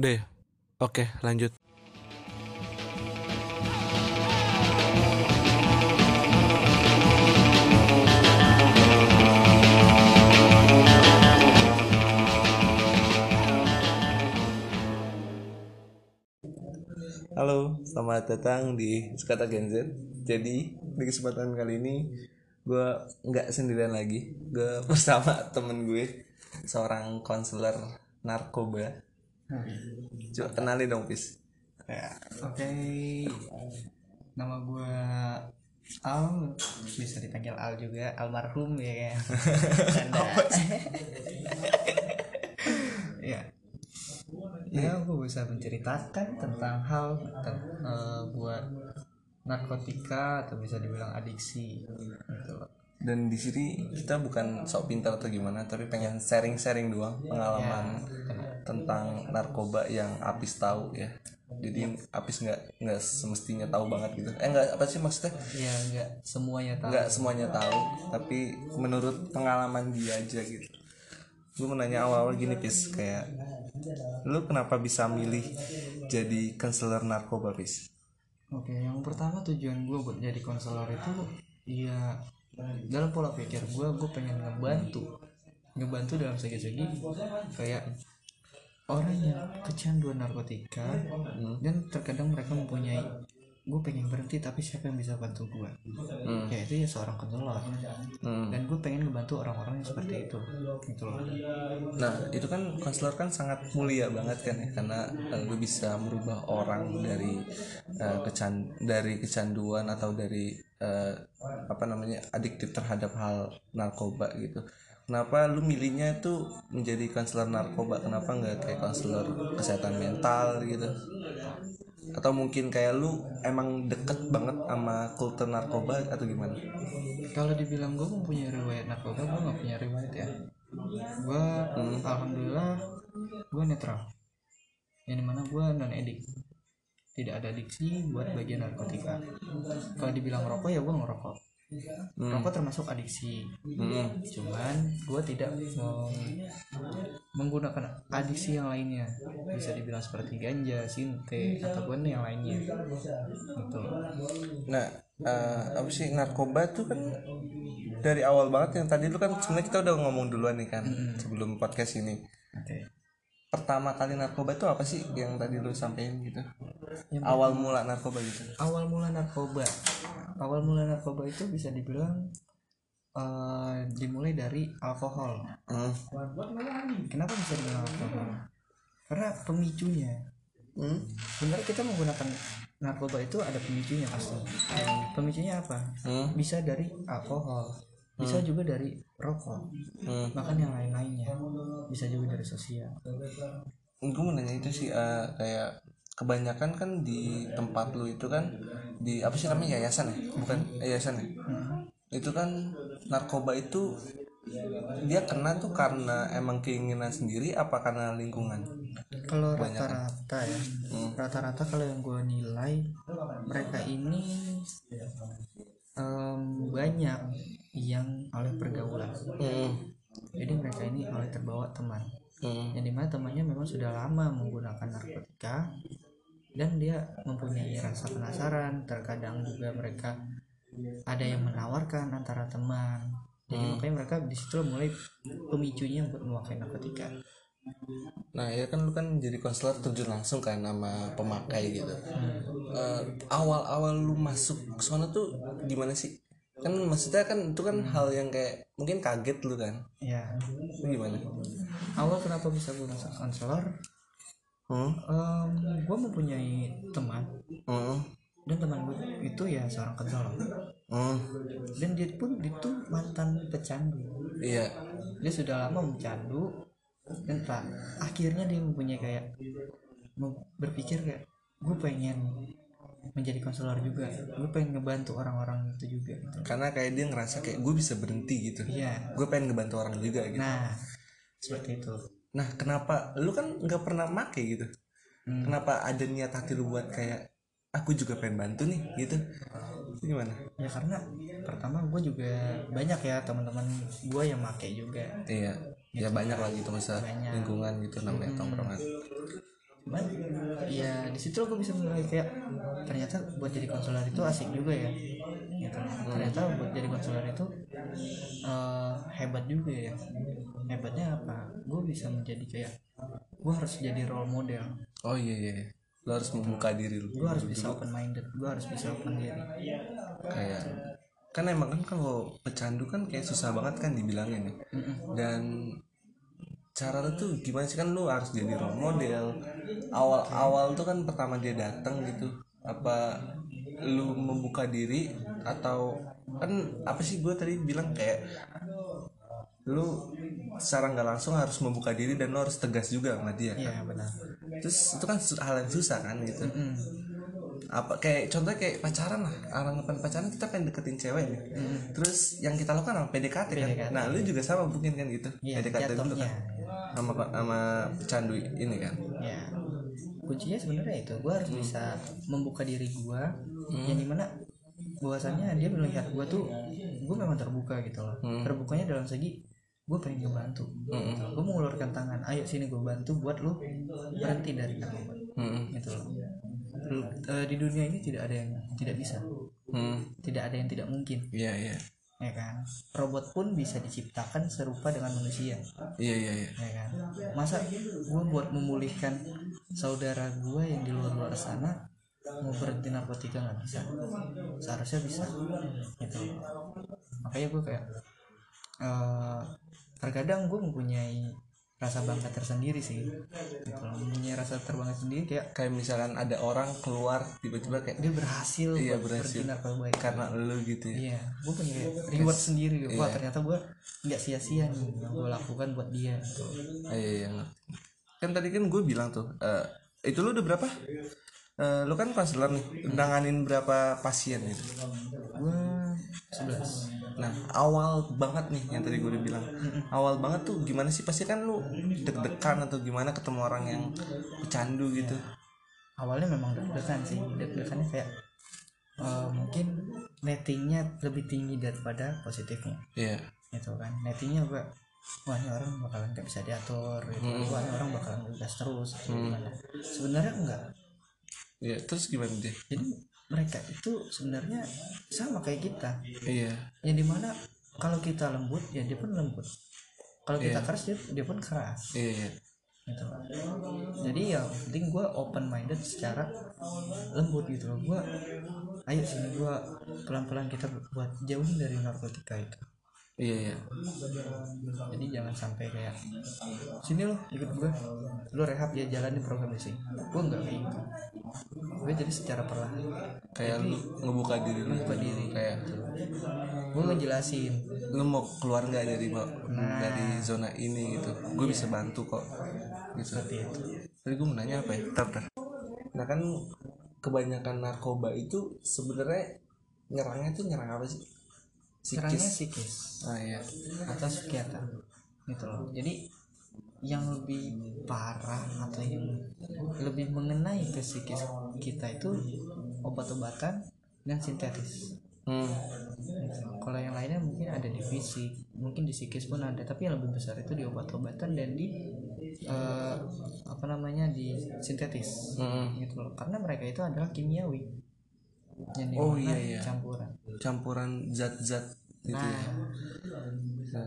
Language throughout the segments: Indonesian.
Udah ya? Oke, lanjut. Halo, selamat datang di Skata Gen. Jadi, di kesempatan kali ini gue nggak sendirian lagi. Gue bersama temen gue, seorang konselor narkoba. Coba kenalin dong, Pis. Ya, Oke, nama gue Al, bisa dipanggil Al juga, almarhum ya kan. Canda. ya, ya gue bisa menceritakan tentang hal ten- eh, buat narkotika atau bisa dibilang adiksi gitu loh. Dan di sini kita bukan sok pintar atau gimana, tapi pengen sharing-sharing doang pengalaman tentang narkoba yang Apis tahu ya. Jadi Apis nggak nggak semestinya tahu banget gitu. Eh nggak apa sih maksudnya? Ya enggak semuanya tahu. nggak semuanya tahu tapi menurut pengalaman dia aja gitu gue mau nanya awal-awal gini pis kayak lu kenapa bisa milih jadi konselor narkoba pis Oke, yang pertama tujuan gue buat jadi konselor itu ya dalam pola pikir gue gue pengen ngebantu. Ngebantu dalam segi-segi kayak orang yang kecanduan narkotika dan terkadang mereka mempunyai gue pengen berhenti tapi siapa yang bisa bantu gue ya itu ya seorang konselor. Dan gue pengen ngebantu orang-orang yang seperti itu gitu loh. Nah itu kan konselor kan sangat mulia banget kan ya karena eh, lu bisa merubah orang dari eh, kecan dari kecanduan atau dari eh, apa namanya adiktif terhadap hal narkoba gitu. Kenapa lu milihnya itu menjadi konselor narkoba? Kenapa nggak kayak konselor kesehatan mental gitu? Atau mungkin kayak lu emang deket banget sama kultur narkoba atau gimana? Kalau dibilang gue mempunyai riwayat narkoba gue nggak punya riwayat ya. Gue alhamdulillah gue netral. Yang di mana gue non edik tidak ada adiksi buat bagian narkotika kalau dibilang rokok ya gue ngerokok rokok termasuk adiksi cuman gue tidak meng- menggunakan adiksi yang lainnya bisa dibilang seperti ganja, sinte ataupun yang lainnya gitu loh. Nah, eh, apa sih narkoba tuh kan dari awal banget yang tadi lu kan sebenarnya kita udah ngomong duluan nih kan sebelum podcast ini. Oke. Pertama kali narkoba itu apa sih yang tadi lu sampein gitu? Awal mula narkoba gitu. awal mula narkoba. Awal mula narkoba itu bisa dibilang eh, dimulai dari alkohol. Hmm. kenapa bisa dibilang alkohol? Karena pemicunya. Hmm. sebenarnya kita menggunakan narkoba itu ada pemicunya pasti. Pemicunya apa? Hmm. bisa dari alkohol. Bisa juga dari rokok. Hmm. bahkan yang lain-lainnya. Bisa juga dari sosial. Gue mau nanya itu sih eh, kayak kebanyakan kan di tempat lu itu kan di apa sih namanya yayasan ya? Bukan yayasan ya? Itu kan narkoba itu dia kena tuh karena emang keinginan sendiri apa karena lingkungan? kalau rata-rata ya rata-rata kalau yang gue nilai mereka ini em, banyak yang oleh pergaulan Hmm. jadi mereka ini oleh terbawa teman Hmm. yang di mana temannya memang sudah lama menggunakan narkotika dan dia mempunyai rasa penasaran terkadang juga mereka ada yang menawarkan antara teman jadi makanya mereka di situ mulai pemicunya untuk memakai narkotika Nah ya kan lu kan jadi konselor terjun langsung kan sama pemakai gitu. Eh, awal-awal lu masuk ke sana tuh gimana sih? Kan maksudnya kan itu kan hal yang kayak mungkin kaget lu kan? ya gimana? awal kenapa bisa gue masuk konselor Hmm? gue mempunyai teman Hmm. dan teman gue itu ya seorang konselor Hmm. dan dia pun itu mantan pecandu Iya. dia sudah lama mencandu dan tak akhirnya dia mempunyai kayak berpikir kayak gue pengen menjadi konselor juga gue pengen ngebantu orang-orang itu juga gitu. Karena kayak dia ngerasa kayak gue bisa berhenti gitu. iya Gue pengen ngebantu orang juga gitu. nah seperti itu Nah kenapa lu kan nggak pernah make gitu? Kenapa ada niat hati lu buat kayak aku juga pengen bantu nih gitu? Itu gimana? ya karena pertama gue juga banyak ya teman-teman gue yang make juga Iya. Ya banyak lah gitu masa lingkungan gitu namanya tongkrongan. Cuman ya di situ gue bisa menilai kayak ternyata buat jadi konselor itu asik juga ya. Gitu. Ternyata buat jadi konselor itu eh, hebat juga ya. Hebatnya apa? Gue bisa menjadi kayak gue harus jadi role model. Oh iya iya iya. lo harus membuka diri lo gue harus bisa open minded gue harus bisa open diri. Kayak kan emang kan kalau pecandu kan kayak susah banget kan dibilangin ya. Dan cara lu tuh gimana sih? Kan lu harus jadi role model. Awal awal tuh kan pertama dia datang gitu. Apa lu membuka diri atau kan apa sih gue tadi bilang kayak lu secara nggak langsung harus membuka diri dan lu harus tegas juga sama dia iya benar. Terus itu kan hal yang susah kan gitu. Mm. apa kayak contohnya kayak pacaran lah. Anggapan pacaran kita pengen deketin cewek nih. Terus yang kita lakukan apa PDKT, kan. PDKT. nah lu juga sama mungkin kan gitu. Iya PDKT dulu kan sama sama pecandu ini kan? Ya. Kuncinya sebenarnya itu gue harus bisa membuka diri gue yang di mana bahwasannya dia melihat gue tuh gue memang terbuka gitu loh. Terbukanya dalam segi gue pengen ngebantu gue mengeluarkan tangan ayo sini gue bantu buat lu berhenti dari narkoba Hmm, gitu loh. Eh, di dunia ini tidak ada yang tidak bisa. Hmm, tidak ada yang tidak mungkin. Iya iya ya kan? Robot pun bisa diciptakan serupa dengan manusia. Iya iya iya. Ya kan? Masa gue buat memulihkan saudara gue yang di luar luar sana mau berhenti narkotika nggak bisa? Seharusnya bisa gitu. Makanya gue kayak eh terkadang gue mempunyai rasa bangga tersendiri sih gitu loh. mempunyai rasa terbangga sendiri kayak kayak misalkan ada orang keluar tiba-tiba kayak dia berhasil Iya, berhasil. narkoba karena lu gitu ya iya gue punya kayak reward sendiri wah Iya. ternyata gue nggak sia-sia nih yang gue lakukan buat dia gitu. Ah, iya iya kan tadi kan gue bilang tuh eh, itu lu udah berapa Eh, lu kan konselor nih nanganin berapa pasien gitu gue 11 Nah, awal banget nih yang tadi gue udah bilang. Awal banget tuh gimana sih? Pasti kan lu deg-degan atau gimana ketemu orang yang pecandu gitu. awalnya memang deg-degan sih deg-degannya kayak eh, mungkin nettingnya lebih tinggi daripada positifnya Iya. gitu kan nettingnya gue wah ini orang bakalan gak bisa diatur gitu. wah ini orang bakalan bebas terus gitu. gimana sebenarnya enggak Iya, terus gimana deh? jadi mereka itu sebenarnya sama kayak kita. Iya. yang di mana kalau kita lembut ya dia pun lembut. Kalau kita keras dia, dia pun keras. Iya, iya. gitu. Jadi ya penting gue open minded secara lembut gitu loh. Gue ayo sini gue pelan pelan kita buat jauhin dari narkotika itu. Iya, iya. jadi jangan sampai kayak sini lo ikut gue lo rehab ya jalan di program sih gue nggak kayak gitu gue jadi secara perlahan Kayak lu ngebuka diri lu. Ngebuka diri. Kayak gue ngejelasin lu mau keluar nggak dari dari zona ini gitu. Gue bisa bantu kok. Gitu. seperti itu Tadi gue mau nanya apa ya? Bentar, bentar. Nah kan kebanyakan narkoba itu sebenarnya nyerangnya tuh nyerang apa sih? Psikis. psikis Ah iya. atau psikiater gitu loh jadi yang lebih parah atau yang lebih mengenai ke psikis kita itu obat-obatan dan sintetis Hmm. Gitu. kalau yang lainnya mungkin ada di fisik mungkin di psikis pun ada tapi yang lebih besar itu di obat-obatan dan di eh, apa namanya di sintetis Hmm. gitu loh karena mereka itu adalah kimiawi yang Oh, iya, iya. campuran campuran zat-zat gitu nah ya.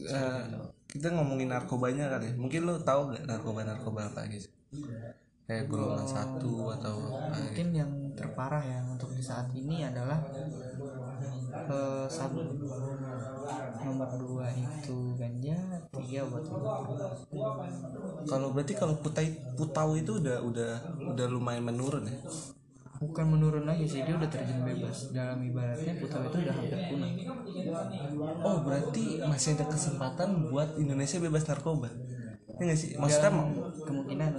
Eh, kita ngomongin narkobanya kali. ya. Mungkin lo tahu gak narkoba narkoba apa gitu? Kayak golongan satu atau apa gitu. mungkin yang terparah ya untuk di saat ini adalah eh, sabu nomor dua itu ganja tiga obat Kalau berarti kalau putai putau itu udah udah udah lumayan menurun ya. Bukan menurun lagi sih dia udah terjun bebas. Dalam ibaratnya putau itu udah hampir punah. Oh berarti masih ada kesempatan buat Indonesia bebas narkoba. Iya nggak sih? Maksudnya kemungkinan.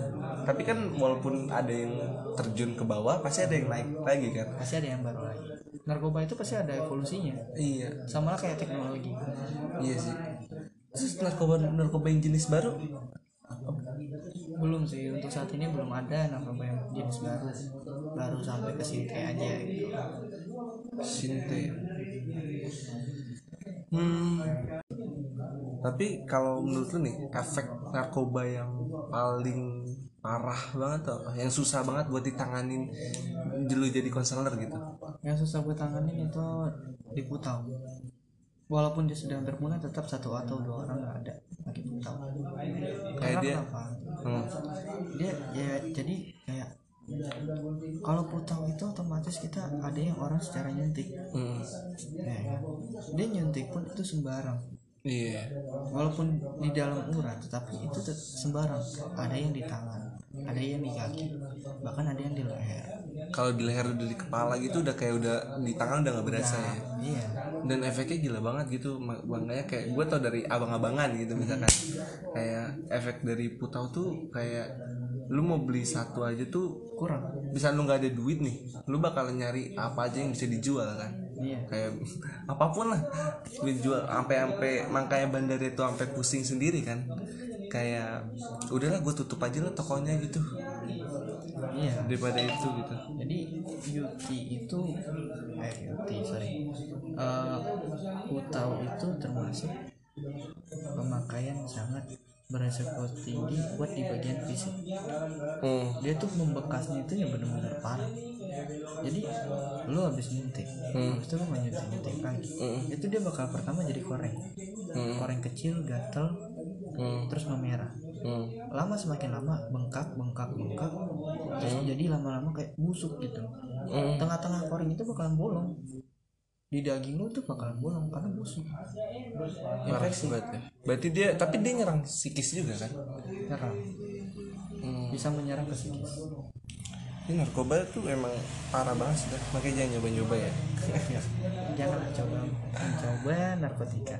Tapi kan walaupun ada yang terjun ke bawah pasti ada yang naik lagi kan. pasti ada yang baru lagi. Narkoba itu pasti ada evolusinya. Iya, sama lah kayak teknologi. Iya sih. Terus narkoba narkoba yang jenis baru? Belum sih untuk saat ini belum ada narkoba yang jenis baru baru sampai ke sinte aja gitu. Sinte. Hmm. Tapi kalau menurut lu nih efek narkoba yang paling parah banget tuh yang susah banget buat ditanganin dulu jadi konselor gitu? Yang susah gue tanganin itu di Putau walaupun dia sudah hampir mulai tetap satu atau dua orang nggak ada lagi Putau Kayak dia- kenapa? Hmm. dia ya jadi kayak kalau Putau itu otomatis kita ada yang orang secara nyuntik. Hmm. ya kan? dia nyuntik pun itu sembarang. Iya. Walaupun di dalam urat tetapi itu sembarang. Ada yang di tangan ada yang di kaki bahkan ada yang di leher. Kalau di leher udah di kepala gitu udah kayak udah di tangan udah nggak berasa ya? iya. Dan efeknya gila banget gitu. Ma- makanya kayak gue tau dari abang-abangan gitu misalkan. Kayak efek dari putau tuh kayak lu mau beli satu aja tuh kurang. Bisa lu nggak ada duit nih lu bakal nyari apa aja yang bisa dijual kan? Iya. Kayak apa pun lah dijual. Sampai sampai makanya bandar itu sampai pusing sendiri kan. Kayak udahlah gue tutup aja lah tokonya gitu. Iya. Daripada itu gitu. Jadi Yuki itu eh Yuki sorry. Eh, Putau itu termasuk pemakaian sangat beresiko tinggi buat di bagian fisik. Hmm. dia tuh membekasnya itu yang benar-benar parah. Jadi lu habis nyuntik habis itu lu mau nyuntik nyuntik lagi. Itu dia bakal pertama jadi koreng. Koreng kecil gatel Hmm. terus memerah. Hmm. lama semakin lama bengkak bengkak bengkak terus jadi lama-lama kayak busuk gitu. Hmm. tengah-tengah koreng itu bakalan bolong di daging lu tuh bakalan bolong karena busuk infeksi banget ya. Berarti dia tapi dia nyerang psikis juga kan? nyerang Hmm. bisa menyerang ke psikis Ini narkoba tuh emang parah banget sih. dah. Makanya jangan nyoba-nyoba ya. jangan coba mencoba narkotika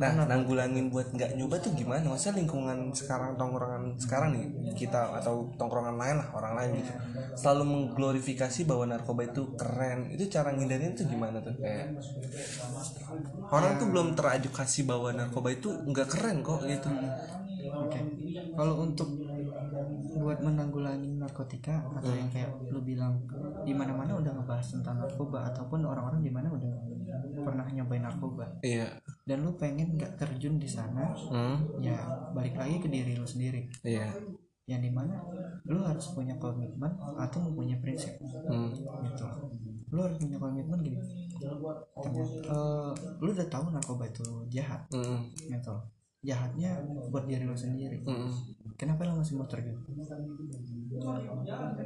Nah, nanggulangin buat nggak nyoba tuh gimana? Masa lingkungan sekarang tongkrongan sekarang nih kita atau tongkrongan lain lah orang lain gitu selalu mengglorifikasi bahwa narkoba itu keren. Itu cara ngindarin tuh gimana tuh kayak orang tuh belum teredukasi bahwa narkoba itu nggak keren kok gitu. Oke. Kalau untuk buat menanggulangi narkotika atau yang kayak lu bilang di mana-mana udah ngebahas tentang narkoba ataupun orang-orang di mana udah pernah nyobain narkoba Iya. dan lu pengen nggak terjun di sana Hmm. ya balik lagi ke diri lu sendiri Iya. yang di mana lu harus punya komitmen atau mempunyai prinsip Hmm. gitu lu harus punya komitmen gini ternyata eh, lu udah tahu narkoba itu jahat Hmm. gitu jahatnya buat diri lu sendiri Hmm. kenapa lu masih mau terjun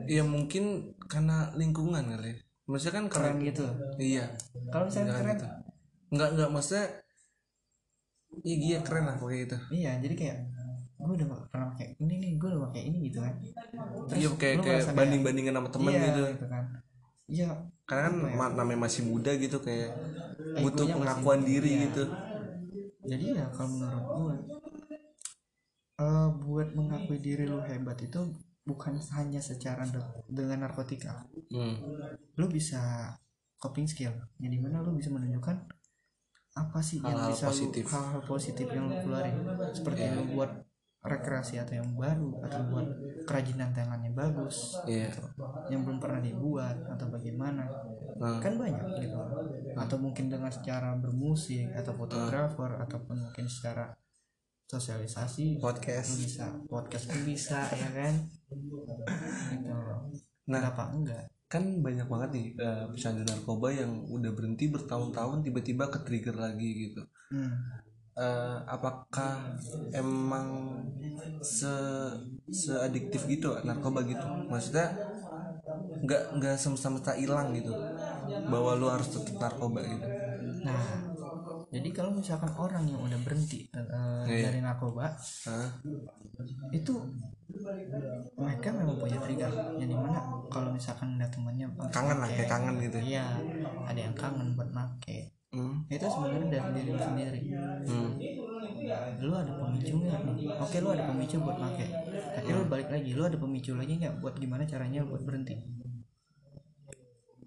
Ya mungkin karena lingkungan kali. Maksudnya kan keren keren. gitu Iya. kalau misalnya Jangan keren gitu. Enggak enggak maksudnya Iya iya keren lah pokoknya gitu. iya jadi kayak gue udah pernah pakai ini nih gue udah pakai ini gitu kan Iya kayak kayak banding bandingin sama temen iya, gitu. gitu kan iya Karena kan ma- namanya masih muda gitu kayak butuh Egonya masih- pengakuan diri iya. gitu. Jadi ya kalau menurut gue eh, buat mengakui diri lu hebat itu bukan hanya secara de- dengan narkotika Hmm. lu bisa coping skill yang di mana lu bisa menunjukkan apa sih yang Hal-hal bisa positif. lu hal-hal positif yang lu keluarin seperti Iya. lu buat rekreasi atau yang baru atau buat kerajinan tangannya bagus Iya. yang belum pernah dibuat atau bagaimana Nah. kan banyak gitu atau mungkin dengan secara bermusik atau fotografer ataupun mungkin secara sosialisasi Podcast. bisa podcast pun bisa ya kan gitu Nah. kenapa enggak Kan banyak banget nih eh, pecandu narkoba yang udah berhenti bertahun-tahun tiba-tiba ke trigger lagi gitu. hmm. Eh, apakah emang se seadiktif gitu narkoba gitu maksudnya nggak nggak semesta-mesta hilang gitu bahwa lu harus tetap narkoba gitu Nah, jadi kalau misalkan orang yang udah berhenti Iya. dari narkoba, Hah? itu mereka memang punya trigger. Yang di mana kalau misalkan ada temannya kangen lah kayak kangen gitu Iya, ada yang kangen buat make. hmm. Itu sebenarnya dari diri lu sendiri. Hmm. Lu ada pemicunya. Oke, lu ada pemicu buat make. Tapi lu balik lagi, lu ada pemicu lagi nggak buat gimana caranya buat berhenti?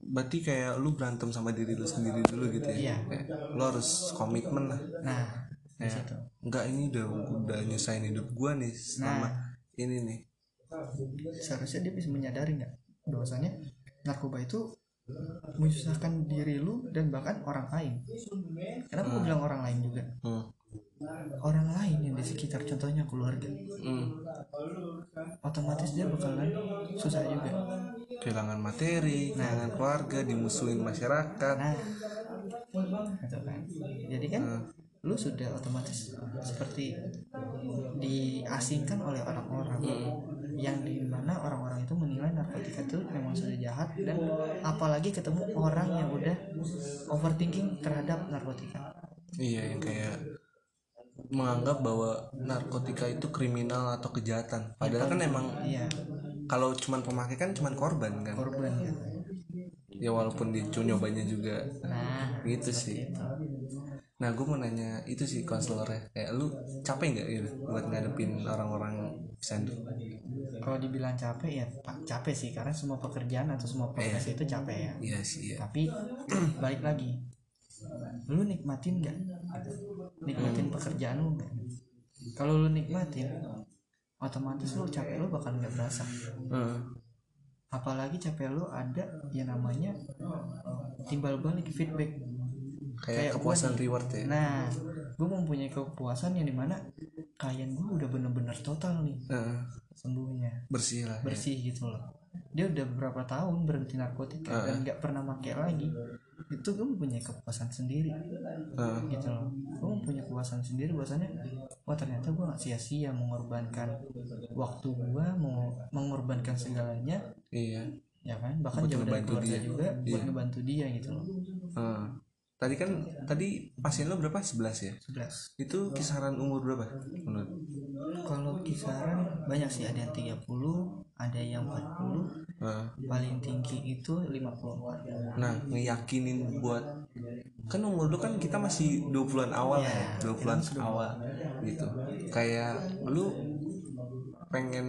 Berarti kayak lu berantem sama diri lu sendiri dulu gitu ya? Iya. Kayak, lu harus komitmen lah. Nah, Kayak, situ. enggak ini udah udah nyusahin hidup gua nih selama ini nih. Seharusnya dia bisa menyadari nggak bahwasanya narkoba itu menyusahkan diri lu dan bahkan orang lain? Kenapa gue bilang orang lain juga? Hmm. Orang lain yang di sekitar contohnya keluarga. Hmm. otomatis dia bakalan susah juga. Kehilangan materi kehilangan keluarga dimusuhin masyarakat. Nah gitu kan. Jadi kan lu sudah otomatis seperti diasingkan oleh orang-orang yang di mana orang-orang itu menilai narkotika itu memang sudah jahat dan apalagi ketemu orang yang udah overthinking terhadap narkotika. Iya yang kayak menganggap bahwa narkotika itu kriminal atau kejahatan. Padahal kan emang iya. kalau cuman pemakai kan cuman korban kan. Korban gitu ya walaupun dia nyobanya juga. Nah gitu sih. itu. Nah gue mau nanya itu sih konselornya kayak lu capek nggak gitu buat ngadepin orang-orang pesandu kalau dibilang capek ya pak capek sih. Karena semua pekerjaan atau semua profesi itu capek ya. Iya sih ya tapi balik lagi lu nikmatin nggak? Nikmatin pekerjaan lu nggak? Kalau lu nikmatin otomatis lu capek lu bakal nggak berasa. Heeh. apalagi capek lu ada yang namanya timbal balik feedback. Kayak Kayak kepuasan nih. reward ya? Nah gue mempunyai kepuasan yang di mana klien gue udah bener-bener total nih. Heeh. sembuhnya. Bersih lah ya. bersih gitu loh. Dia udah beberapa tahun berhenti narkotika dan nggak pernah pakai lagi itu gue mempunyai kepuasan sendiri. Heeh. gitu loh. Gue mempunyai kepuasan sendiri bahwasanya wah ternyata gue nggak sia-sia mengorbankan waktu gue mau mengorbankan segalanya. Iya. Ya kan? Bahkan Buat jauh dari keluarga dia. juga buat Iya. ngebantu dia gitu loh. Heeh. tadi kan tadi pasien lo berapa? 11 ya? 11 itu kisaran umur berapa menurut kalau kisaran banyak sih ada yang 30 ada yang 40 Heeh. paling tinggi itu 54 Nah, ngeyakinin buat kan umur lu kan kita masih 20-an awal Iya, ya, 20-an awal gitu. Kayak lu pengen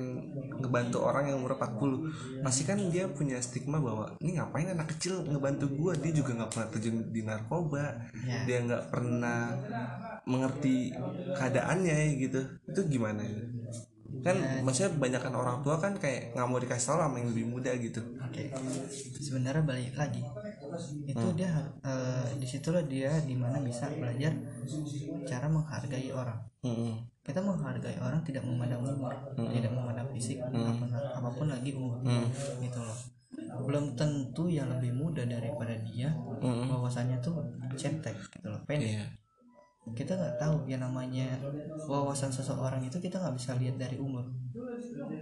ngebantu orang yang umur 40 pasti kan dia punya stigma bahwa ini ngapain anak kecil ngebantu gua? Dia juga nggak pernah terjun di narkoba. Iya. dia nggak pernah mengerti keadaannya gitu. Itu gimana? Ya? kan maksudnya kebanyakan orang tua kan kayak nggak mau dikasih tahu sama yang lebih muda gitu. Oke, sebenarnya balik lagi. Itu dia eh, di situlah dia di mana bisa belajar cara menghargai orang. Mm-mm. Kita menghargai orang tidak memandang umur, tidak memandang fisik, apa pun, apa pun lagi umur, gitu loh. Belum tentu yang lebih muda daripada dia, Mm-mm. bahwasannya tuh cetek, gitu loh, pendek. iya Kita nggak tahu yang namanya wawasan seseorang itu kita nggak bisa lihat dari umur.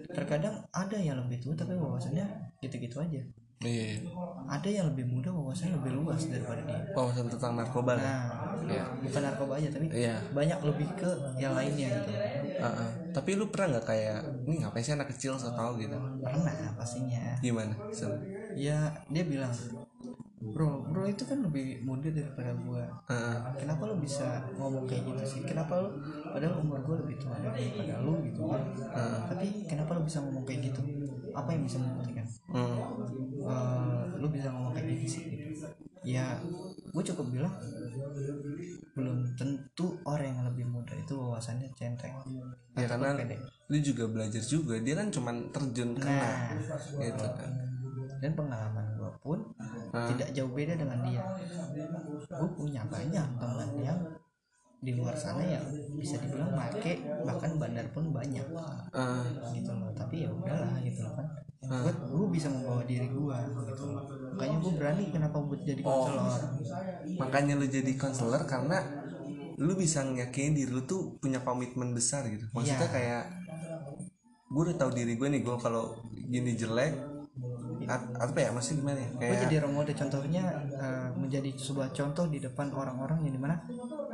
Terkadang ada yang lebih tua tapi wawasannya gitu-gitu aja. Iya ada yang lebih muda wawasannya lebih luas daripada dia wawasan tentang narkoba nah Iya. bukan narkoba aja tapi Iya. banyak lebih ke yang lainnya gitu Heeh. Tapi lu pernah nggak kayak ini ngapain sih anak kecil so tau gitu? pernah pastinya Gimana? Sen? ya dia bilang bro bro itu kan lebih muda daripada gua Heeh. kenapa lu bisa ngomong kayak gitu sih kenapa lu padahal umur gua lebih tua daripada lu gitu kan tapi kenapa lu bisa ngomong kayak gitu apa yang bisa membuktikan Hmm. Eh, lu bisa ngomong kayak gitu sih gitu. ya gue cukup bilang belum tentu orang yang lebih muda itu wawasannya centeng Ya Ataupun karena pede. lu juga belajar juga. Dia kan cuman terjun kena nah gitu kan. dan pengalaman gue pun Ah. tidak jauh beda dengan dia gue punya banyak teman yang di luar sana yang bisa dibilang make bahkan bandar pun banyak Ah, gitu loh ya udahlah gitu loh kan gue gue bisa membawa diri gue gitu makanya gue berani kenapa buat jadi Oh. konselor makanya lu jadi konselor karena lu bisa ngeyakinin diri lu tuh punya komitmen besar gitu. Maksudnya Iya. kayak gue udah tahu diri gue nih gue kalau gini jelek at- apa ya maksudnya gimana ya gue kayak jadi role model contohnya eh, menjadi sebuah contoh di depan orang-orang yang di mana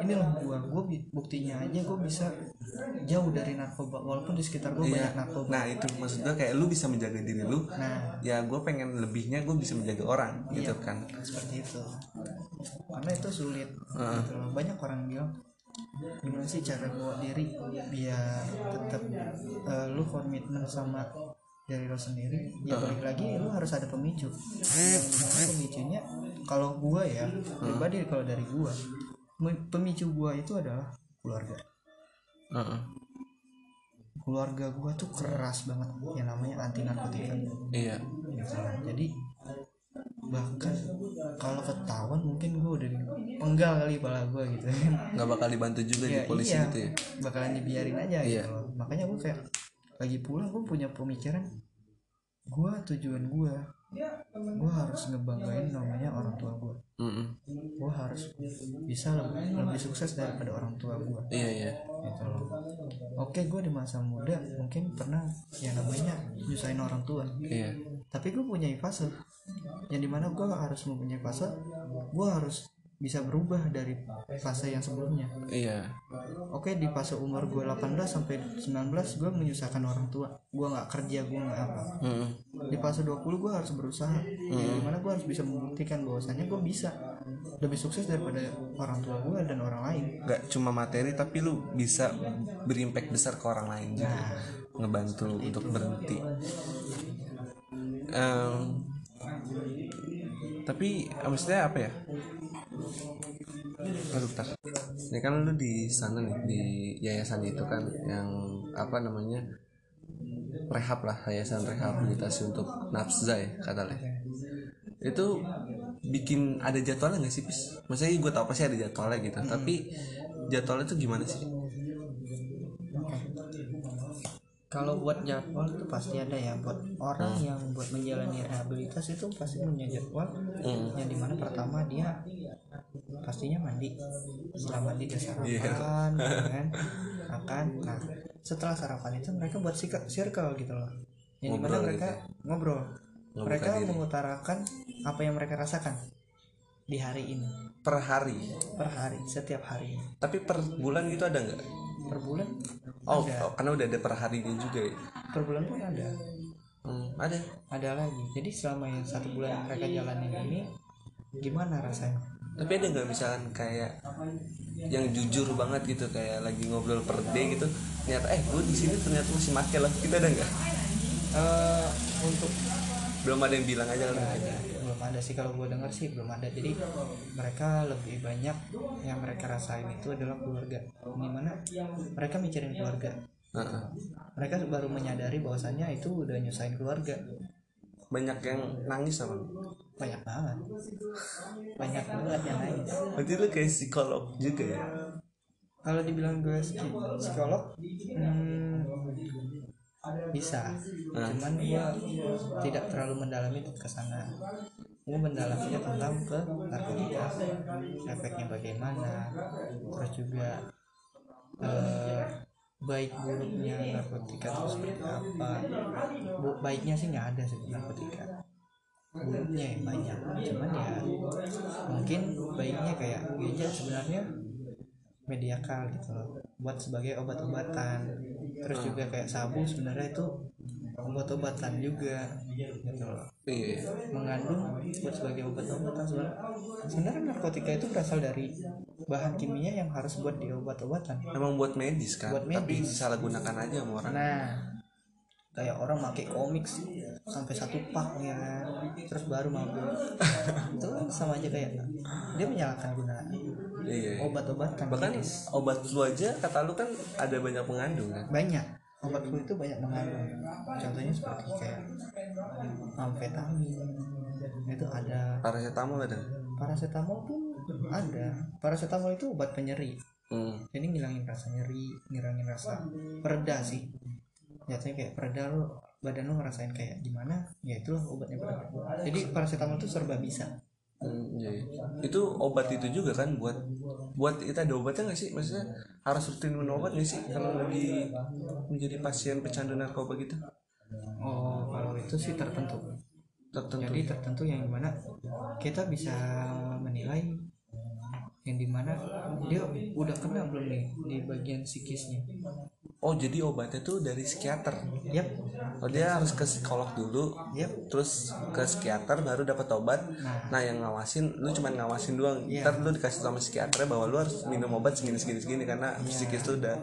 ini loh gue gue buktinya aja gue bisa jauh dari narkoba walaupun di sekitar gue Iya. banyak narkoba. Nah itu maksud gue kayak lu bisa menjaga diri lu nah. ya gue pengen lebihnya gue bisa menjaga orang gitu kan. Seperti itu. Karena itu sulit gitu loh. banyak orang bilang gimana sih cara bawa diri biar tetap eh, lu komitmen sama dari lo sendiri? Ya balik lagi lu harus ada pemicu. Yang di mana pemicunya kalau gua ya pribadi kalau dari gua pemicu gua itu adalah keluarga. Heeh. keluarga gua tuh keras banget yang namanya anti narkotika iya. Gitu jadi bahkan kalau ketahuan mungkin gue udah penggal kali kepala gue gitu. Kan nggak bakal dibantu juga Ya, di polisi iya, gitu ya? Bakalan dibiarin aja Iya. gitu makanya gue kayak lagi pulang gue punya pemikiran gue tujuan gue gue harus ngebanggain namanya orang tua gue harus bisa lebih, lebih sukses daripada orang tua gue iya iya. Gitu loh. Oke gue di masa muda mungkin pernah yang namanya nyusahin orang tua. Iya. Tapi gue punya fase yang di mana gue harus mempunyai fase gue harus bisa berubah dari fase yang sebelumnya. Iya. Oke di fase umur gue 18 sampai 19 gue menyusahkan orang tua. Gue nggak kerja gue nggak apa. Mm-mm. di fase 20 gue harus berusaha. Yang di mana gue harus bisa membuktikan bahwasannya gue bisa lebih sukses daripada orang tua gue dan orang lain. Nggak cuma materi tapi lu bisa berimpact besar ke orang lain juga. Ngebantu untuk berhenti. Em, tapi maksudnya apa ya? Aduh, bentar. Ini kan lu di sana nih di yayasan itu kan yang apa namanya rehab lah yayasan rehabilitasi untuk nafsa ya katanya itu bikin ada jadwalnya nggak sih pis? Maksudnya gue tau pasti ada jadwalnya gitu tapi jadwalnya tuh gimana sih? kalau buat jadwal itu pasti ada ya buat orang yang buat menjalani rehabilitasi itu pasti punya jadwal. Hmm. yang di mana pertama dia pastinya mandi setelah mandi dia sarapan ya kan? Makan. Nah setelah sarapan itu mereka buat circle gitu loh. Yang di mana Ngobrol mereka gitu ngobrol Ngebuka mereka diri. mengutarakan apa yang mereka rasakan di hari ini. Per hari? Per hari setiap hari. Tapi per bulan gitu ada nggak? per bulan? Oh, oh, karena udah ada per harinya juga ya. per bulan pun ada. Hmm, ada. ada lagi. Jadi selama yang satu bulan yang mereka jalanin ini gimana rasanya? Tapi ada nggak misalkan kayak yang jujur banget gitu kayak lagi ngobrol per day gitu ternyata eh gue di sini ternyata masih make lah. Kita ada nggak? Eh untuk belum ada yang bilang aja nggak ada. Belum ada sih kalau gue dengar sih belum ada. Jadi mereka lebih banyak yang mereka rasain itu adalah keluarga. Di mana mereka mikirin keluarga. Heeh. mereka baru menyadari bahwasannya itu udah nyusahin keluarga. Banyak yang nangis sama banyak banget. Banyak banget yang nangis. Berarti lu kayak psikolog juga ya? Kalau dibilang gue psi- psikolog hmm, bisa. Cuman gue tidak terlalu mendalami ke sana. Gue mendalaminya tentang ke narkotika efeknya bagaimana terus juga eh, baik buruknya narkotika itu seperti apa. Baiknya sih nggak ada sih narkotika. Buruknya yang banyak. Cuman ya mungkin baiknya kayak ganja sebenarnya mediakal gitu loh. Buat sebagai obat-obatan terus juga kayak sabu sebenarnya itu obat-obatan juga gitu loh. Iya. Mengandung buat sebagai obat-obatan sebenarnya. Sebenarnya narkotika itu berasal dari bahan kimia yang harus buat di obat-obatan. Emang buat medis kan? Buat tapi medis. disalahgunakan aja sama orang. Nah kayak orang pakai komik sampai satu pak ya terus baru mabuk. Itu sama aja kayak dia menyalahkan guna iya. Obat-obatan. Bahkan medis. obat flu aja kata lu kan ada banyak pengandung kan? Banyak. Obat flu itu banyak mengandung contohnya seperti kayak amfetamin. Itu ada. Paracetamol ada? Paracetamol pun ada. Paracetamol itu obat penyeri. Hmm. jadi ngilangin rasa nyeri ngilangin rasa pereda sih. Jatuhnya kayak pereda lu badan lu ngerasain kayak gimana ya itulah obatnya pereda. Jadi paracetamol itu serba bisa Hmm, iya, iya. itu obat itu juga kan buat buat kita ada obatnya nggak sih? Maksudnya harus rutin minum obat nggak sih kalau lagi menjadi pasien pecandu narkoba gitu? Oh kalau itu sih tertentu. Tertentu jadi tertentu yang di mana kita bisa menilai yang di mana dia udah kena belum nih di bagian psikisnya oh jadi obatnya tuh dari psikiater. Yap oh dia harus ke psikolog dulu. Yap terus ke psikiater baru dapat obat. Nah. Yang ngawasin lu cuma ngawasin doang. Iya. ntar lu dikasih sama psikiater bahwa lu harus minum obat segini segini segini karena psikis lu udah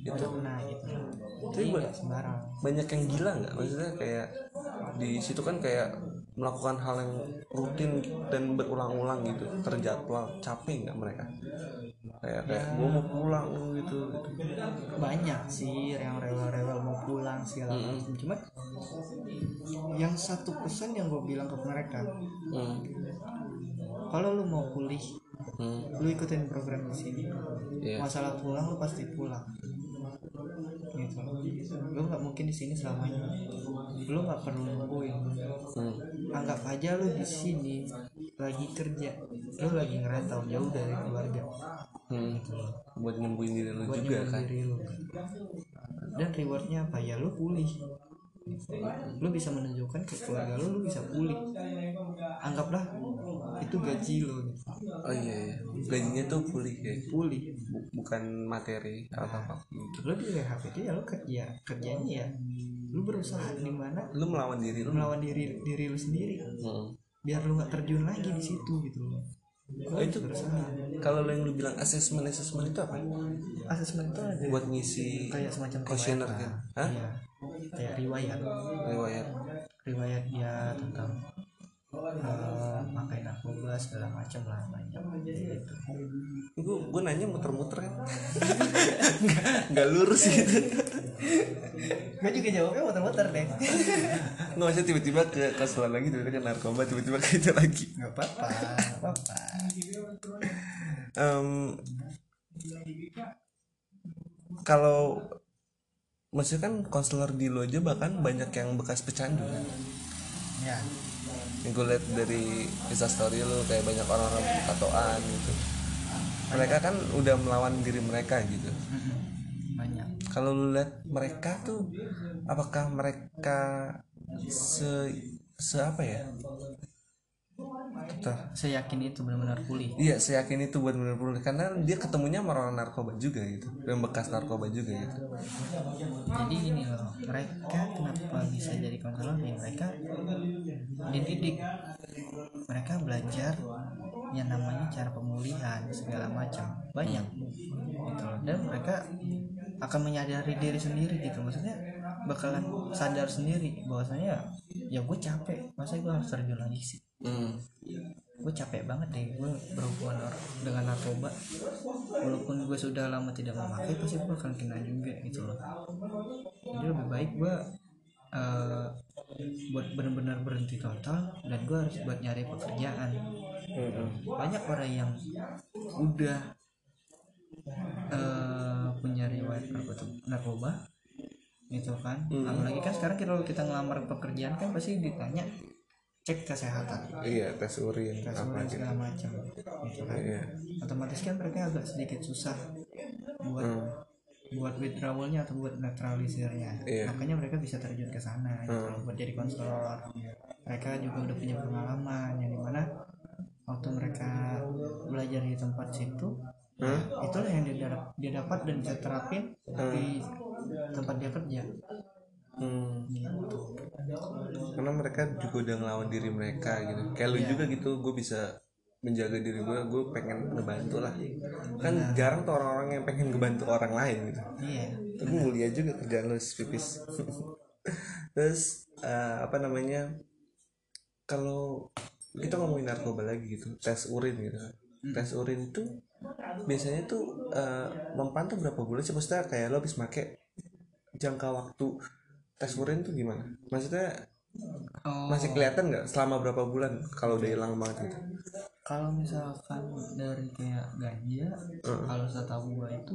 gitu. Kena gitu. Tapi banyak yang gila nggak? Maksudnya kayak di situ kan kayak melakukan hal yang rutin dan berulang-ulang gitu. Terjadwal capek nggak mereka kayak kayak gue mau pulang gitu, gitu. banyak sih yang rewel-rewel mau pulang segala macam cuma yang satu pesan yang gue bilang ke mereka Hmm. kalau lu mau pulih Hmm. lu ikutin program di sini Iya. masalah pulang lu pasti pulang gitu lu nggak mungkin di sini selamanya. Lu nggak perlu nungguin. Hmm. anggap aja lu di sini lagi kerja. Lu lagi ngerantau jauh dari keluarga. Hmm. gitu buat nyembuhin diri lu buat juga kan? diri lu. Dan rewardnya apa? Ya lu pulih lu bisa menunjukkan ke keluarga lu lu bisa pulih. Anggaplah itu gaji lu. Gitu. oh iya, iya. gajinya tuh pulih ya? Pulih. Bu- bukan materi atau apa? Lu di rehab itu ya lu kerja kerjanya ya. Lu berusaha di mana? Lu melawan diri lu. Melawan diri diri lu sendiri. Hmm. biar lu nggak terjun lagi di situ gitu loh Oh, itu- kalau lo yang lu bilang asesmen asesmen itu apa asesmen itu ada buat ngisi kayak semacam riwayat kan. Hah? Iya. kayak riwayat riwayat riwayat dia tentang eh pakai narkoba segala macam lah banyak. Kayak gitu. Gue gue nanya muter-muter kan? Nggak lurus gitu. Gue juga jawabnya muter-muter deh. Nggak usah tiba-tiba ke keselan lagi tiba-tiba ke narkoba tiba-tiba ke itu lagi. Nggak apa-apa nggak apa-apa. Em, kalau maksudnya kan konselor di lo aja bahkan banyak yang bekas pecandu kan? Ya yang gue liat dari instastory lo kayak banyak orang-orang tatoan gitu. Mereka kan udah melawan diri mereka gitu. Banyak. Kalau lu lihat mereka tuh apakah mereka se se apa ya Tuh. saya yakin itu benar-benar pulih. Iya, saya yakin itu buat bener pulih. Karena dia ketemunya sama orang narkoba juga gitu, yang bekas narkoba juga gitu. jadi gini loh mereka kenapa bisa jadi konselor? Ya mereka dididik. Mereka belajar yang namanya cara pemulihan segala macam. Banyak. Gitu loh. Dan mereka akan menyadari diri sendiri gitu. Maksudnya bakalan sadar sendiri bahwasanya ya gue capek. Masa gue harus terjun lagi sih Hmm. gue capek banget deh gue berhubungan dengan narkoba. Walaupun gue sudah lama tidak memakai pasti gue akan kena juga gitu loh. Jadi lebih baik gue eh, buat benar-benar berhenti total dan gue harus buat nyari pekerjaan. Banyak orang yang udah eh, punya riwayat narkoba, narkoba gitu kan. Apalagi kan sekarang kalau kita ngelamar pekerjaan kan pasti ditanya cek kesehatan Iya, tes urin tes apa urin gitu. segala macam gitu kan Iya. otomatis kan mereka agak sedikit susah buat Hmm. buat withdrawalnya atau buat netralisirnya Iya. Hmm. makanya mereka bisa terjun ke sana gitu loh, buat jadi konselor mereka juga udah punya pengalaman yang di mana waktu mereka belajar di tempat situ Hmm? itulah yang dia, dia dapat dan bisa terapin di tempat dia kerja Hmm. gitu Karena mereka juga udah ngelawan diri mereka gitu. Kayak lu juga gitu, gue bisa menjaga diri gue, gue pengen ngebantu lah. Kan jarang tuh orang-orang yang pengen ngebantu orang lain gitu. iya Tapi mulia juga kerjaan lu pipis. Terus eh, apa namanya? Kalau kita ngomongin narkoba lagi gitu, tes urin gitu. kan. Tes urin itu biasanya tuh eh, mempan tuh berapa bulan sih? Maksudnya kayak lo habis make jangka waktu tes urin tuh gimana? Maksudnya oh, masih kelihatan nggak selama berapa bulan kalau udah hilang banget gitu? kalau misalkan dari kayak ganja kalau setahu gua itu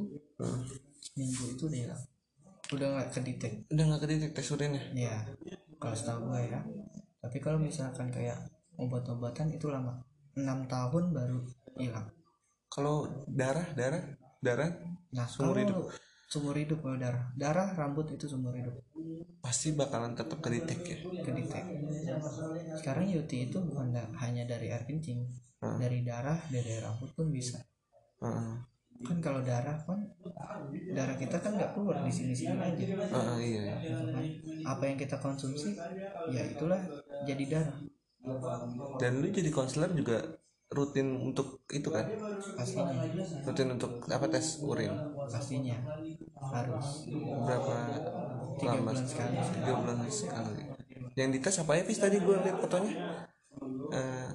seminggu itu udah hilang udah nggak kedetek Udah nggak kedetek tes urinnya? ya kalau setahu gua ya tapi kalau misalkan kayak obat-obatan itu lama enam tahun baru hilang Kalau darah, darah, darah nah Seumur kalau hidup. Seumur hidup kalau darah darah rambut itu seumur hidup pasti bakalan tetap kedetek ya. kedetek sekarang UTI itu bukan da- hanya dari air kencing Hmm. dari darah dari rambut pun bisa Heeh. kan kalau darah kan darah kita kan nggak keluar di sini sini aja Heeh, iya. iya. gitu kan. apa yang kita konsumsi ya itulah jadi darah Dan lu jadi konselor juga rutin untuk itu kan? pastinya Rutin untuk apa tes urin? pastinya harus Berapa tiga lama? bulan sekali Tiga bulan sekali. Yang dites apa ya? Pis tadi gue lihat fotonya. Eh,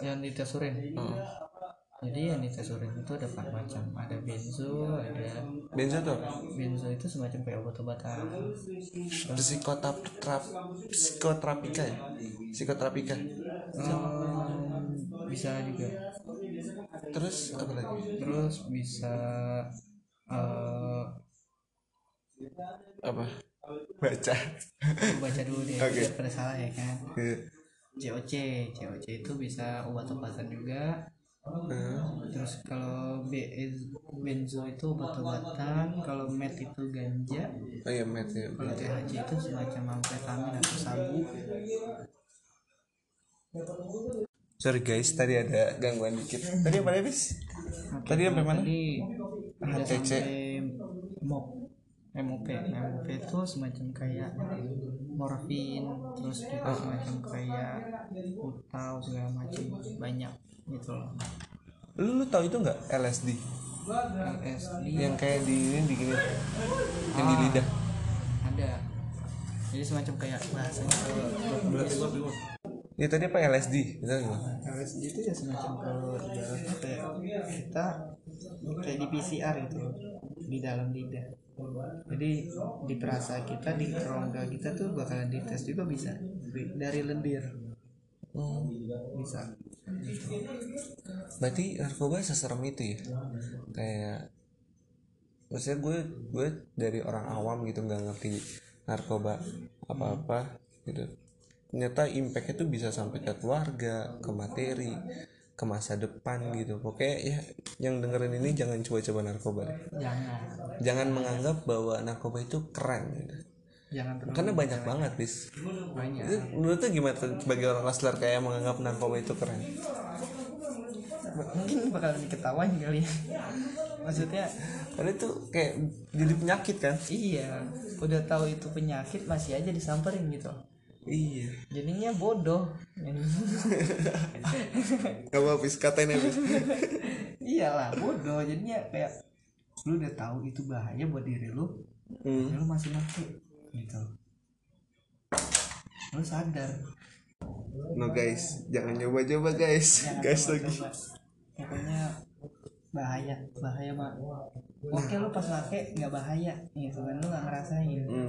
yang dites urin hmm. jadi yang dites urin itu ada empat macam ada benzo ada benzo tuh benzo itu semacam kayak obat-obatan psikotap trap psikoterapika ya psikoterapika Hmm, bisa juga. Terus apa lagi? Terus bisa eh, apa? Baca. Baca dulu deh Oke. biar pada salah ya kan? Iya. COC COC itu bisa obat-obatan juga. Eh, terus kalau BS benzo itu obat-obatan kalau met itu ganja. Oh iya met ya. Kalau THC itu semacam amfetamin atau sabu sorry guys tadi ada gangguan dikit. Tadi apa habis tadi sampai mana? tadi sampai MOP MOP MOP itu semacam kayak morfin terus juga semacam kayak utau segala macam banyak gitu loh. Lu, lu tahu itu nggak LSD LSD yang kayak di ini di gini yang di lidah. ada. Jadi semacam kayak bahasanya ya tadi apa LSD itu apa? LSD itu ya semacam kalau ibaratnya kayak kita kayak di PCR itu di dalam lidah. Jadi di perasa kita di rongga kita tuh bakalan dites juga bisa dari lendir. Hmm. bisa. Berarti narkoba seserem itu ya? Kayak maksudnya gue gue dari orang awam gitu nggak ngerti narkoba apa apa gitu ternyata impactnya tuh bisa sampai ke keluarga ke materi ke masa depan gitu. Pokoknya ya yang dengerin ini jangan coba-coba narkoba deh. Jangan. Jangan menganggap bahwa narkoba itu keren gitu. jangan karena banyak banget bis banyak. Itu menurut tuh gimana sebagai orang hustler kayak menganggap narkoba itu keren? Mungkin bakalan diketawain kali ya. Maksudnya karena itu kayak jadi penyakit kan? iya. Udah tahu itu penyakit masih aja disamperin gitu iya. Jadinya bodoh. Apa habis katain habis iyalah bodoh. Jadinya kayak lu udah tahu itu bahaya buat diri lu hmm. lu masih pakai gitu. Lu sadar. No guys, jangan nyoba-nyoba guys. Jangan Guys coba-coba. lagi. Pokoknya bahaya bahaya banget. Oke lu pas pakai nggak bahaya. Gitu kan lu nggak ngerasain. Hmm.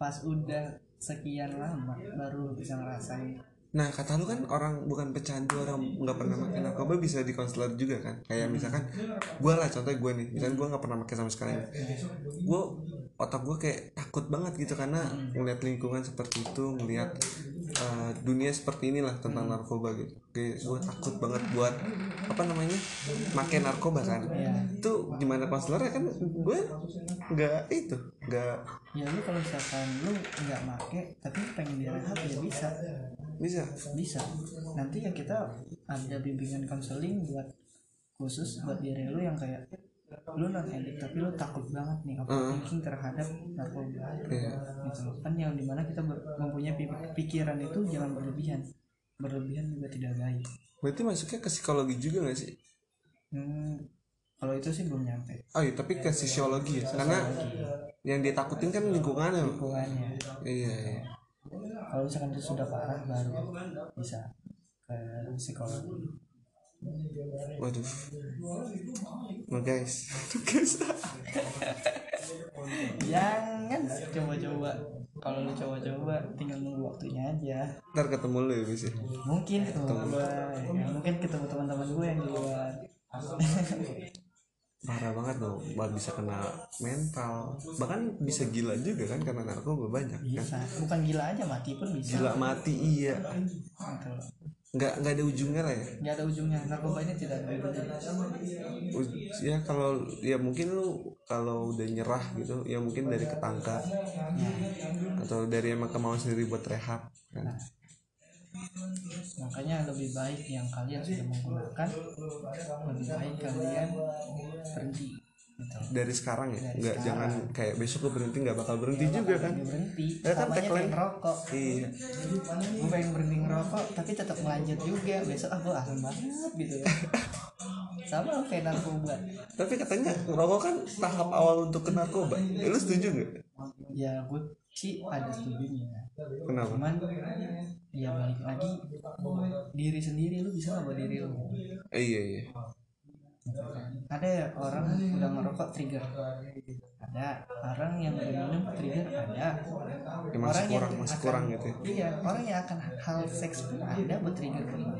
pas udah sekian lama baru bisa ngerasain. Nah kata lu kan orang bukan pecandu orang nggak pernah makan narkoba bisa di konselor juga kan? Kayak misalkan gue lah contohnya gue nih. Misalkan gue nggak pernah pakai sama sekali. Gue otak gue kayak takut banget gitu Karena ngeliat lingkungan seperti itu Ngeliat uh, dunia seperti inilah tentang narkoba gitu. Kayak gue takut banget buat apa namanya Makai narkoba kan. Ya Itu gimana konselornya kan gue nggak itu nggak ya lu kalau misalkan lu nggak make tapi pengen direhab ya bisa. Bisa. Bisa. Nanti ya kita ada bimbingan konseling buat khusus buat diri lu yang kayak lu non edik tapi lu takut banget nih overthinking terhadap narkoba Iya. gitu loh. Kan yang di mana kita mempunyai pi- pikiran itu jangan berlebihan. Berlebihan juga tidak baik. Berarti masuknya ke psikologi juga gak sih? Hmm, kalau itu sih belum nyampe. Oh iya tapi ke sosiologi ya karena yang dia takutin kan lingkungannya. Hubungannya iya iya. Kalau misalkan itu sudah parah baru bisa ke psikologi waduh. Nah guys. Tuh, guys jangan coba-coba. Kalau lu coba-coba tinggal nunggu waktunya aja. Ntar ketemu lu ya bisa mungkin ketemu. gua. Ya kan? mungkin ketemu teman-teman gue yang di luar. Parah banget loh Bah, bisa kena mental. Bahkan bisa gila juga kan karena narkoba banyak kan? Bisa. Bukan gila aja mati pun bisa. Gila mati iya. Loh. Nggak nggak ada ujungnya lah ya? Nggak ada ujungnya narkoba ini tidak ada ujungnya. Ya kalau ya mungkin lu kalau udah nyerah gitu ya mungkin dari ketangka. Atau dari emang kemauan sendiri buat rehab kan? Makanya lebih baik yang kalian sudah menggunakan lebih baik kalian berhenti. Dari sekarang ya? Dari nggak sekarang. jangan kayak besok gue berhenti nggak bakal berhenti juga kan? berhenti. Ya kan tagline. ngerokok. Iya. Gue pengen berhenti ngerokok tapi tetap melanjut juga. Besok ah gue asal banget gitu ya. Sama kayak narkoba. Tapi katanya ngerokok kan tahap awal untuk ke narkoba. Ya, lu setuju nggak? Ya gue sih ada setujunya. Kenapa? Cuman ya balik lagi diri sendiri lu bisa nggak buat diri lu? Eh, iya iya ada orang udah ngerokok trigger ada orang yang udah minum trigger ada Ya, masih kurang, masih kurang gitu ya. iya orang yang akan hal seks pun ada buat trigger minum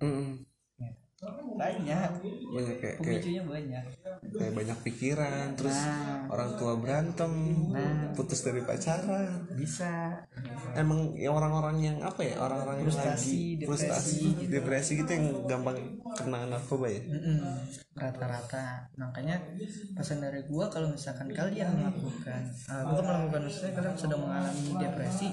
Mm-mm. Banyak. Banyak kayak kayak banyak. kayak banyak pikiran terus Nah. orang tua berantem Nah. putus dari pacaran. Bisa. Emang ya orang-orang yang apa ya orang-orang yang lagi depresi frustasi gitu. depresi gitu yang gampang kena narkoba ya? Rata-rata. Makanya pesan dari gua kalau misalkan kalian melakukan uh, bukan melakukan maksudnya kalian sedang mengalami depresi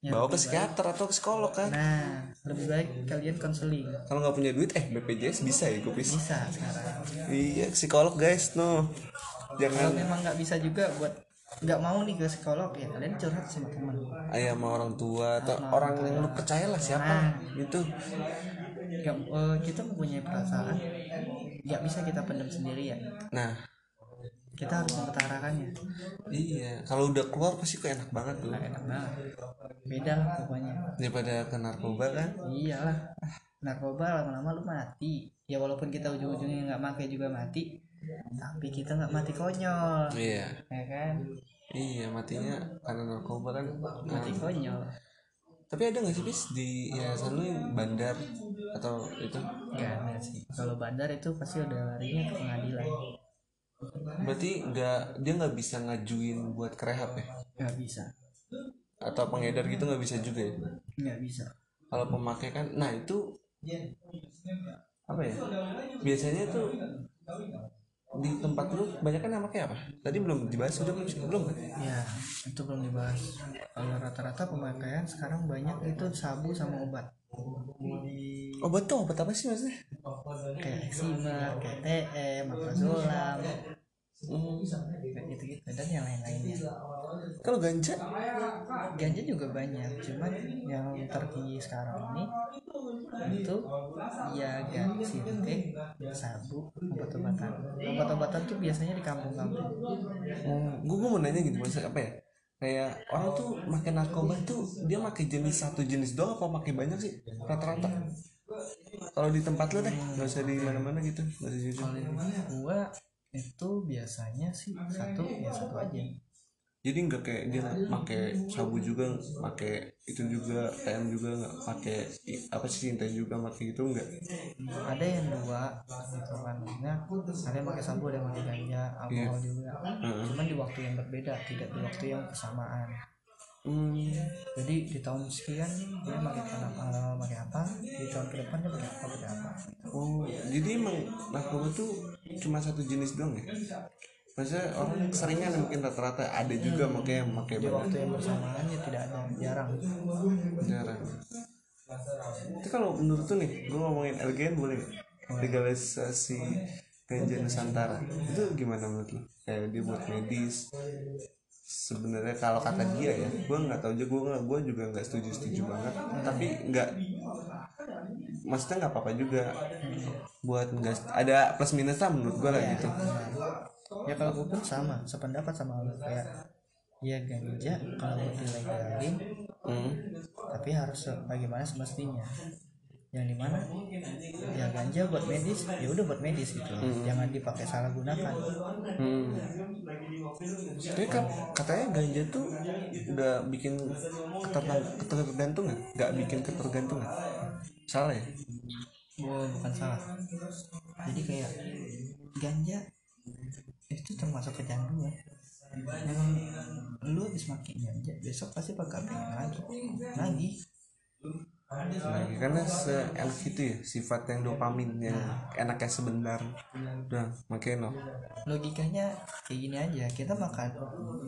ya bawa ke baik- psikiater atau ke psikolog kan? Nah lebih baik kalian konseling. Kalau nggak punya duit eh BPJS bisa ya gue bisa. Sekarang. Iya psikolog guys no. Kalau jangan memang nggak bisa juga buat nggak mau nih ke psikolog ya kalian curhat sama teman. Ayah sama orang tua atau orang yang lu percaya lah siapa? Nah. gitu. Nggak eh, kita mempunyai perasaan. Nggak bisa kita pendam sendiri ya. Nah kita harus mengutarakannya. Iya kalau udah keluar pasti kok enak banget tuh. Enak banget. Beda lah pokoknya. Daripada ke narkoba kan? Iyalah. Narkoba lama-lama lu mati. Ya walaupun kita ujung-ujungnya nggak pakai juga mati tapi kita nggak mati konyol. Iya. Ya kan? Iya matinya karena narkoba kan. Mati konyol. Tapi ada nggak sih bis di yayasan lu yang bandar atau itu? Nggak ada sih. Kalau bandar itu pasti udah larinya ke pengadilan berarti nggak dia nggak bisa ngajuin buat ke rehab ya? Nggak bisa. Atau pengedar gitu nggak bisa juga ya? Nggak bisa. Kalau pemakai kan nah itu apa ya? Biasanya tuh di tempat lu banyak kan pakai apa? Tadi belum dibahas udah belum belum kan? Ya itu belum dibahas. Kalau rata-rata pemakaian sekarang banyak itu sabu sama obat. Obat tuh obat apa sih maksudnya kayak eksima kayak TM maprazolam Hmm. kayak gitu-gitu. Dan yang lain-lainnya. Kalau ganja? Ganja juga banyak. Cuman yang tertinggi sekarang ini itu ya ganti sintek sabu obat-obatan. Obat-obatan tuh biasanya di kampung-kampung. Hmm, gue mau nanya gitu maksudnya apa ya? Kayak orang tuh makan narkoba tuh dia pakai jenis satu jenis doang apa pakai banyak sih? Rata-rata kalau di tempat lu deh nggak usah di mana-mana gitu nggak usah jujur kalau ini gua itu biasanya sih satu ya satu aja. Jadi nggak kayak dia pakai sabu juga pakai itu juga PM juga nggak pakai apa sih cinta juga pakai itu nggak? Ada yang dua gitu kan. Ada yang pakai sabu ada yang pakai ganja alkohol juga. Cuman di waktu yang berbeda tidak di waktu yang bersamaan hmm, jadi di tahun sekian dia pakai apa pakai apa? Di tahun ke depan dia pakai apa pakai apa? Oh jadi emang narkoba tuh cuma satu jenis doang ya? Maksudnya orang seringan mungkin rata-rata ada juga makanya yang pakai di waktu yang bersamaan ya tidak ada jarang. Jarang. Itu kalau menurut tuh nih gue ngomongin LGN boleh legalisasi ganja Nusantara. Itu gimana menurut lo kayak dia buat medis sebenarnya kalau kata dia ya gue nggak tahu juga gue gue juga nggak setuju setuju banget. Tapi nggak maksudnya nggak apa-apa juga buat nggak ada plus minus lah menurut gue lah gitu. Ya kalau gue pun sama sependapat sama lo kayak ya ganja kalau mau dilegalin hmm. tapi harus bagaimana semestinya yang di mana ya ganja buat medis? Ya udah buat medis gitu jangan dipakai salah gunakan. Hmm. Tapi kan katanya ganja tuh udah bikin ketergantungan, nggak? Bikin ketergantungan. Salah ya? oh bukan salah. Jadi kayak ganja itu termasuk kecanduan. Memang lu habis makin ganja besok pasti bakal pengen lagi. Lagi Lagi karena seenak itu ya sifat yang dopamin yang enaknya sebentar. Udah, makanya no. logikanya kayak gini aja kita makan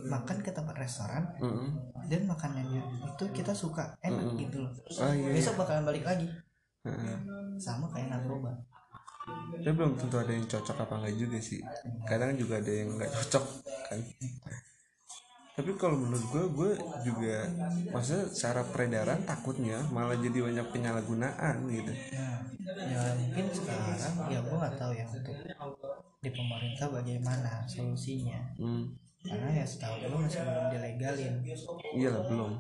makan ke tempat restoran Mm-mm. dan makanannya itu kita suka enak gitu loh Oh iya. iya. besok bakalan balik lagi Heeh. sama kayak narkoba Tapi belum tentu ada yang cocok apa enggak juga sih. Kadang juga ada yang nggak cocok kan. Tapi kalau menurut gue, gue juga maksudnya secara peredaran takutnya malah jadi banyak penyalahgunaan gitu. nah ya mungkin sekarang ya gua nggak tahu ya untuk di pemerintah bagaimana solusinya Hmm. karena ya setahu gue masih belum dilegalin Iyalah belum.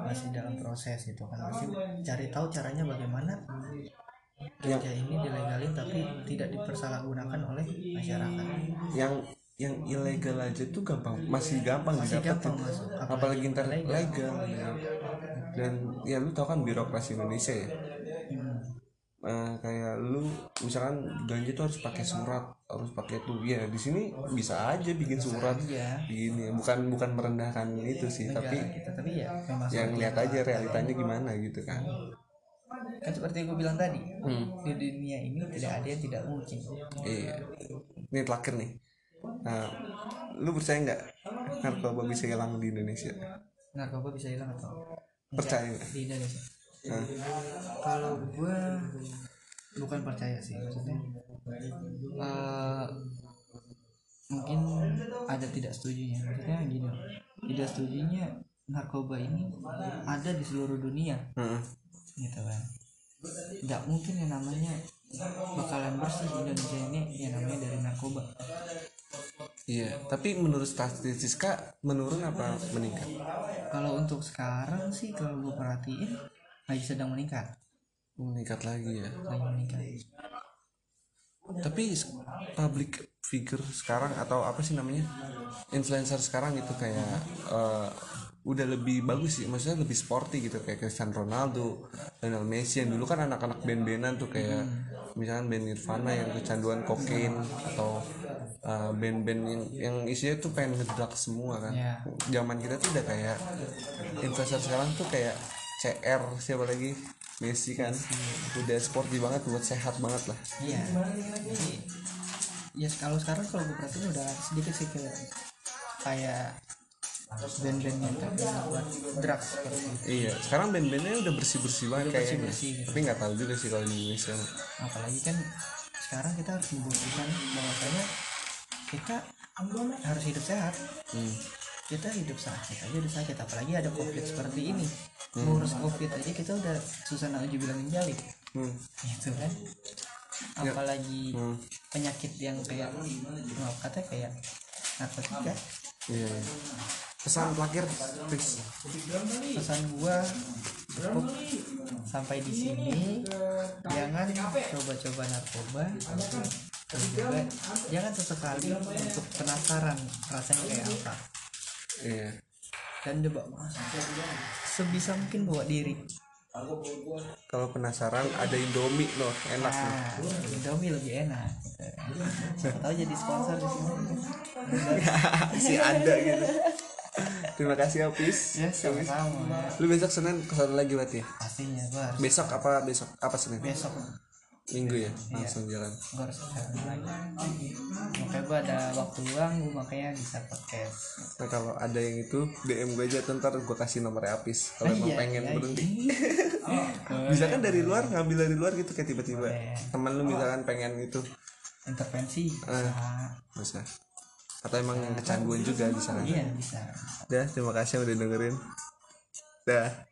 masih dalam proses itu kan masih cari tahu caranya bagaimana ganja ini dilegalin tapi tidak dipersalahgunakan oleh masyarakat Yang yang ilegal aja tuh gampang, masih gampang masih didapetin. gampang masuk Apalagi ntar legal. ya. Dan ya lu tau kan birokrasi Indonesia ya. Hmm. eh, kayak lu misalkan ganja tuh harus pakai surat harus pakai tuh ya di sini bisa aja bikin surat Iya. gini bukan bukan merendahkan itu sih tapi kita tapi ya yang lihat aja realitanya gimana gitu kan kan seperti yang gue bilang tadi Hmm. di dunia ini tidak ada yang tidak mungkin iya ini terakhir nih nah, lu percaya nggak narkoba bisa hilang di Indonesia? Narkoba bisa hilang atau percaya. nggak di Indonesia? Nah, kalau gue bukan percaya sih maksudnya eh, mungkin ada tidak setujunya. Maksudnya gini tidak setujunya narkoba ini ada di seluruh dunia. Heeh. gitu kan. Nggak mungkin yang namanya bakalan bersih Indonesia ini yang namanya dari narkoba iya tapi menurut statistika menurun apa meningkat? Kalau untuk sekarang sih kalau gue perhatiin lagi sedang meningkat. Meningkat lagi ya? Lagi meningkat. Tapi public figure sekarang atau apa sih namanya? Influencer sekarang itu kayak eh, udah lebih bagus sih. Maksudnya lebih sporty gitu kayak Cristiano Ronaldo Lionel Messi yang dulu kan anak-anak band-bandan tuh kayak misalkan band Nirvana yang kecanduan kokain atau eh, band-band yang yang isinya tuh pengen ngedrug semua kan. Ya. zaman kita tuh udah kayak influencer sekarang tuh kayak CR siapa lagi? Messi kan. Udah sporty banget buat sehat banget lah. Iya. Jadi ya kalau sekarang kalau gue perhatiin udah sedikit sih kayak kayak band-band yang terkenal buat drugs seperti itu Iya, sekarang band-bandnya udah bersih-bersih banget kayaknya. bersih-bersih gitu. Tapi nggak tahu juga sih kalau di Indonesia. apalagi kan sekarang kita harus membuktikan bahwasanya kita harus hidup sehat Hmm. kita hidup sakit aja udah sakit apalagi ada covid seperti ini ngurus covid aja kita udah susah nak bilangin jali Hmm. gitu kan apalagi Hmm. penyakit yang kayak maaf kata kayak narkotika Iya. iya. Pesan terakhir, pesan gua cukup. Sampai di sini. Jangan coba-coba narkoba. Dan juga jangan sesekali untuk penasaran rasanya kayak apa. Iya. dan coba sebisa mungkin bawa diri. Kalau penasaran ada Indomie loh, enak loh. nah Indomie lebih enak. Siapa tahu jadi sponsor di sini. Si ada gitu. Terima kasih Apis. ya sama-sama Lu besok Senin ke sana lagi berarti ya? pastinya gua harus Besok apa besok? Apa Senin? besok Minggu ya? Langsung jalan. gua harus lagi makanya gua ada waktu luang gua makanya bisa podcast Nah kalau ada yang itu DM gue aja ntar gue kasih nomor Apis kalau emang Iya, pengen iya, berhenti. iya. Bisa kan dari luar ngambil dari luar gitu kayak tiba-tiba teman lu misalkan pengen itu intervensi bisa bisa atau emang yang kecanduan juga bisa iya bisa. Dah terima kasih udah dengerin. Dah